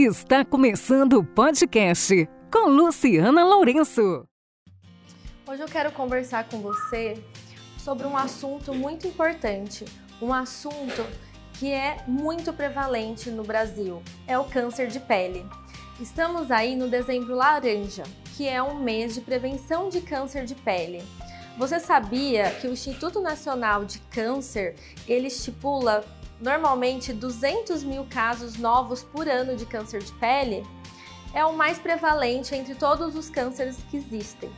Está começando o podcast com Luciana Lourenço. Hoje eu quero conversar com você sobre um assunto muito importante, um assunto que é muito prevalente no Brasil, é o câncer de pele. Estamos aí no dezembro laranja, que é um mês de prevenção de câncer de pele. Você sabia que o Instituto Nacional de Câncer ele estipula normalmente 200 mil casos novos por ano de câncer de pele? É o mais prevalente entre todos os cânceres que existem.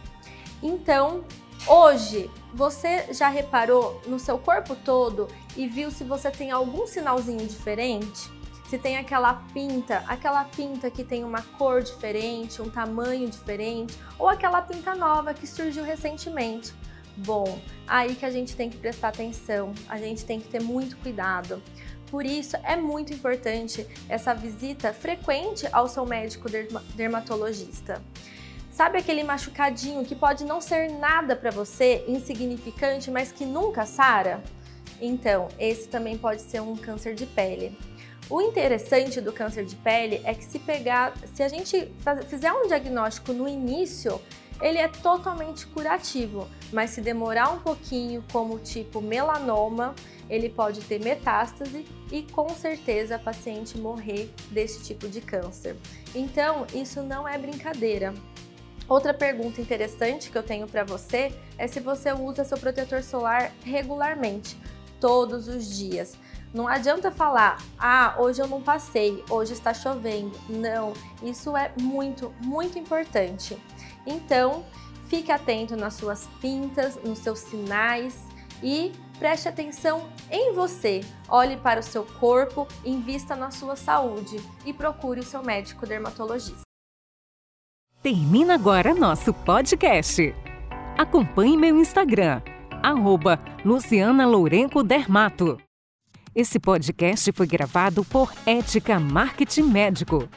Então, hoje, você já reparou no seu corpo todo e viu se você tem algum sinalzinho diferente? Se tem aquela pinta, aquela pinta que tem uma cor diferente, um tamanho diferente, ou aquela pinta nova que surgiu recentemente. Bom, aí que a gente tem que prestar atenção, a gente tem que ter muito cuidado. Por isso, é muito importante essa visita frequente ao seu médico dermatologista. Sabe aquele machucadinho que pode não ser nada para você, insignificante, mas que nunca sara? Então, esse também pode ser um câncer de pele. O interessante do câncer de pele é que se pegar, se a gente fizer um diagnóstico no início, ele é totalmente curativo, mas se demorar um pouquinho, como tipo melanoma, ele pode ter metástase e com certeza a paciente morrer desse tipo de câncer. Então, isso não é brincadeira. Outra pergunta interessante que eu tenho para você é se você usa seu protetor solar regularmente, todos os dias. Não adianta falar, ah, hoje eu não passei, hoje está chovendo. Não, isso é muito, muito importante. Então, fique atento nas suas pintas, nos seus sinais e preste atenção em você. Olhe para o seu corpo, invista na sua saúde e procure o seu médico dermatologista. Termina agora nosso podcast. Acompanhe meu Instagram, arroba Luciana Lourenco Dermato. Esse podcast foi gravado por Ética Marketing Médico.